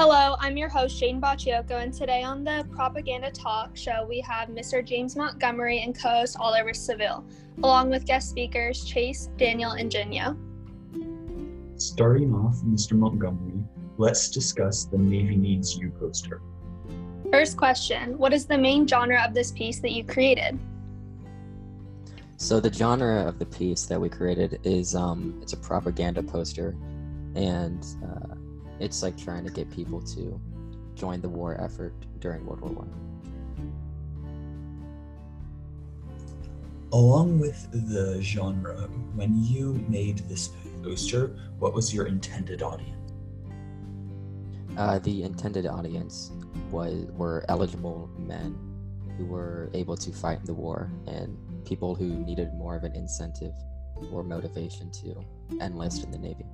Hello, I'm your host, Jane Bacciocco, and today on the Propaganda Talk show, we have Mr. James Montgomery and co host Oliver Seville, along with guest speakers Chase, Daniel, and Genio. Starting off, Mr. Montgomery, let's discuss the Navy Needs You poster. First question What is the main genre of this piece that you created? So the genre of the piece that we created is um, it's a propaganda poster, and uh, it's like trying to get people to join the war effort during World War One. Along with the genre, when you made this poster, what was your intended audience? Uh, the intended audience was were eligible men who were able to fight in the war and people who needed more of an incentive or motivation to enlist in the Navy.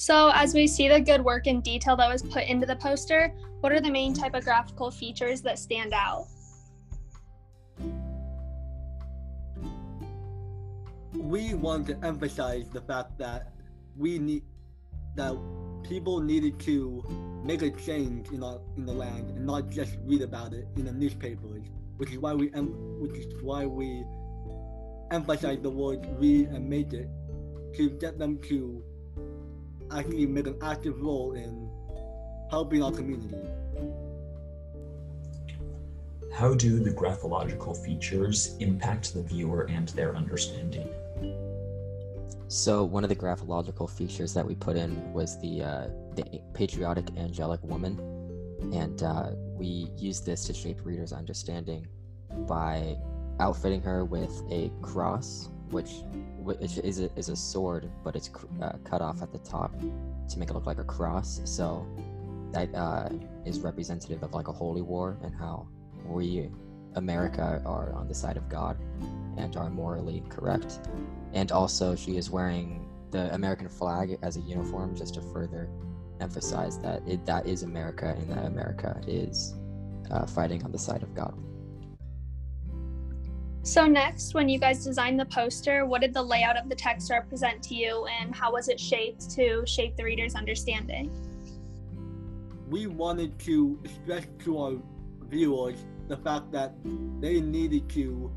So, as we see the good work and detail that was put into the poster, what are the main typographical features that stand out? We want to emphasize the fact that we need that people needed to make a change in our, in the land and not just read about it in the newspapers, which is why we which is why we emphasize the word read and make it to get them to actually make an active role in helping our community. How do the graphological features impact the viewer and their understanding? So one of the graphological features that we put in was the uh, the patriotic angelic woman, and uh, we used this to shape readers' understanding by outfitting her with a cross, which which is a, is a sword, but it's uh, cut off at the top to make it look like a cross. So that uh, is representative of like a holy war and how we America are on the side of God and are morally correct. And also, she is wearing the American flag as a uniform just to further emphasize that it, that is America and that America is uh, fighting on the side of God. So, next, when you guys designed the poster, what did the layout of the text represent to you and how was it shaped to shape the reader's understanding? We wanted to stress to our viewers the fact that they needed to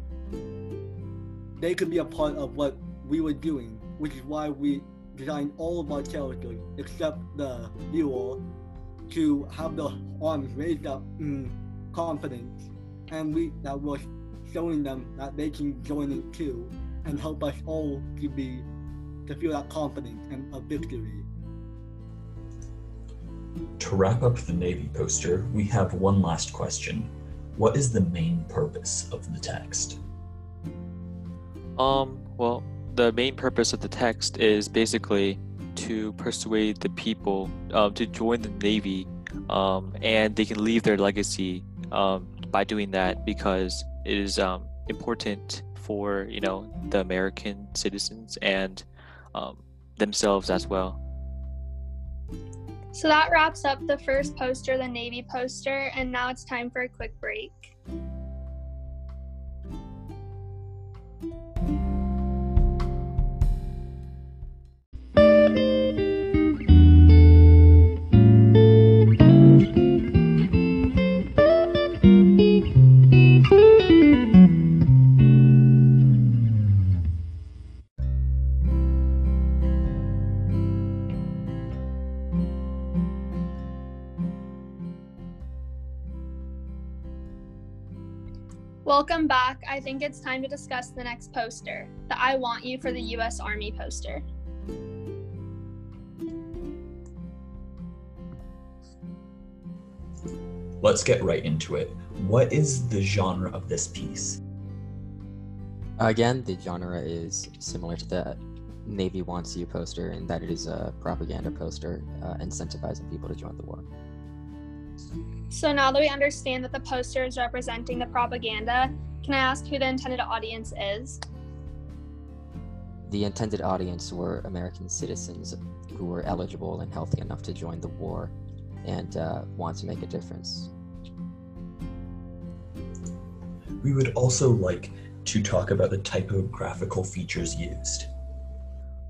they could be a part of what we were doing, which is why we designed all of our characters except the viewer to have the arms raised up in confidence, and we that was showing them that they can join it too and help us all to be to feel that confidence and a victory. To wrap up the Navy poster, we have one last question. What is the main purpose of the text? Um, well, the main purpose of the text is basically to persuade the people um, to join the Navy, um, and they can leave their legacy um, by doing that because it is um, important for you know the American citizens and um, themselves as well. So that wraps up the first poster, the Navy poster, and now it's time for a quick break. Welcome back. I think it's time to discuss the next poster, the I Want You for the US Army poster. Let's get right into it. What is the genre of this piece? Again, the genre is similar to the Navy Wants You poster in that it is a propaganda poster uh, incentivizing people to join the war. So now that we understand that the poster is representing the propaganda, can I ask who the intended audience is? The intended audience were American citizens who were eligible and healthy enough to join the war and uh, want to make a difference. We would also like to talk about the typographical features used.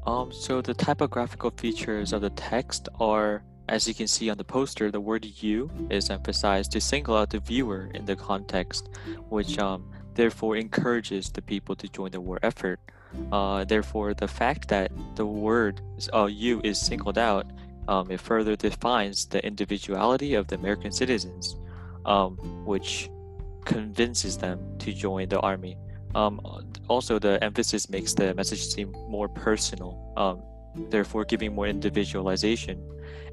Um, so the typographical features of the text are, as you can see on the poster, the word "you" is emphasized to single out the viewer in the context, which um, therefore encourages the people to join the war effort. Uh, therefore, the fact that the word uh, "you" is singled out, um, it further defines the individuality of the American citizens, um, which convinces them to join the army. Um, also, the emphasis makes the message seem more personal, um, therefore giving more individualization,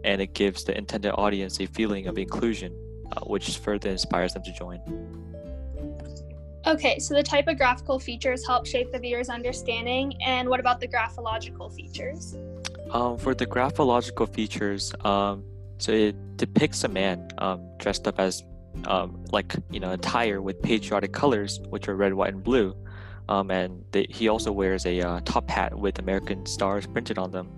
and it gives the intended audience a feeling of inclusion, uh, which further inspires them to join. Okay, so the typographical features help shape the viewer's understanding, and what about the graphological features? Um, for the graphological features, um, so it depicts a man um, dressed up as um, like you know attire with patriotic colors, which are red, white, and blue. Um, and they, he also wears a uh, top hat with American stars printed on them.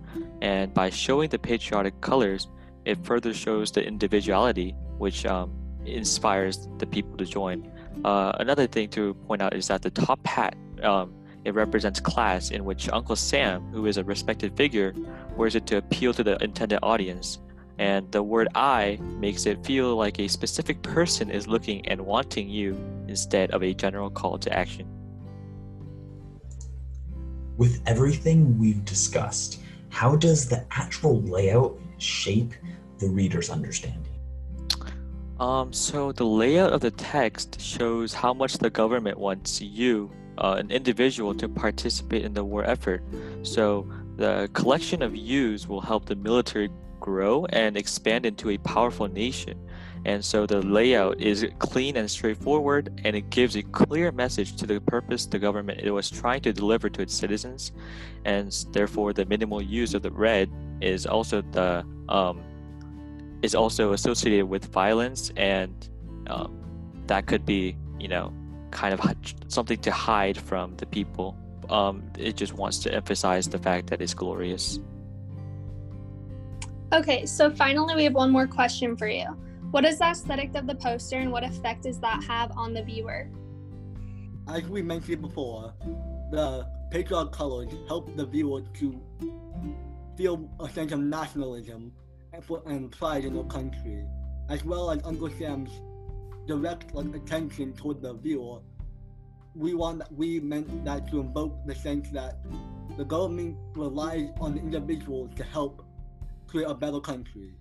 And by showing the patriotic colors, it further shows the individuality, which um, inspires the people to join. Uh, another thing to point out is that the top hat um, it represents class, in which Uncle Sam, who is a respected figure, wears it to appeal to the intended audience. And the word I makes it feel like a specific person is looking and wanting you instead of a general call to action. With everything we've discussed, how does the actual layout shape the reader's understanding? Um, so the layout of the text shows how much the government wants you, uh, an individual, to participate in the war effort. So the collection of yous will help the military grow and expand into a powerful nation. And so the layout is clean and straightforward, and it gives a clear message to the purpose the government it was trying to deliver to its citizens. And therefore, the minimal use of the red is also the um, is also associated with violence, and um, that could be, you know, kind of something to hide from the people. Um, it just wants to emphasize the fact that it's glorious. Okay, so finally, we have one more question for you. What is the aesthetic of the poster and what effect does that have on the viewer? As we mentioned before, the patriotic colors help the viewer to feel a sense of nationalism and pride in the country, as well as Uncle Sam's direct like, attention toward the viewer. We want we meant that to invoke the sense that the government relies on the individuals to help create a better country.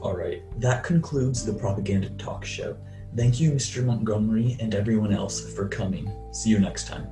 All right, that concludes the Propaganda Talk Show. Thank you, Mr. Montgomery, and everyone else for coming. See you next time.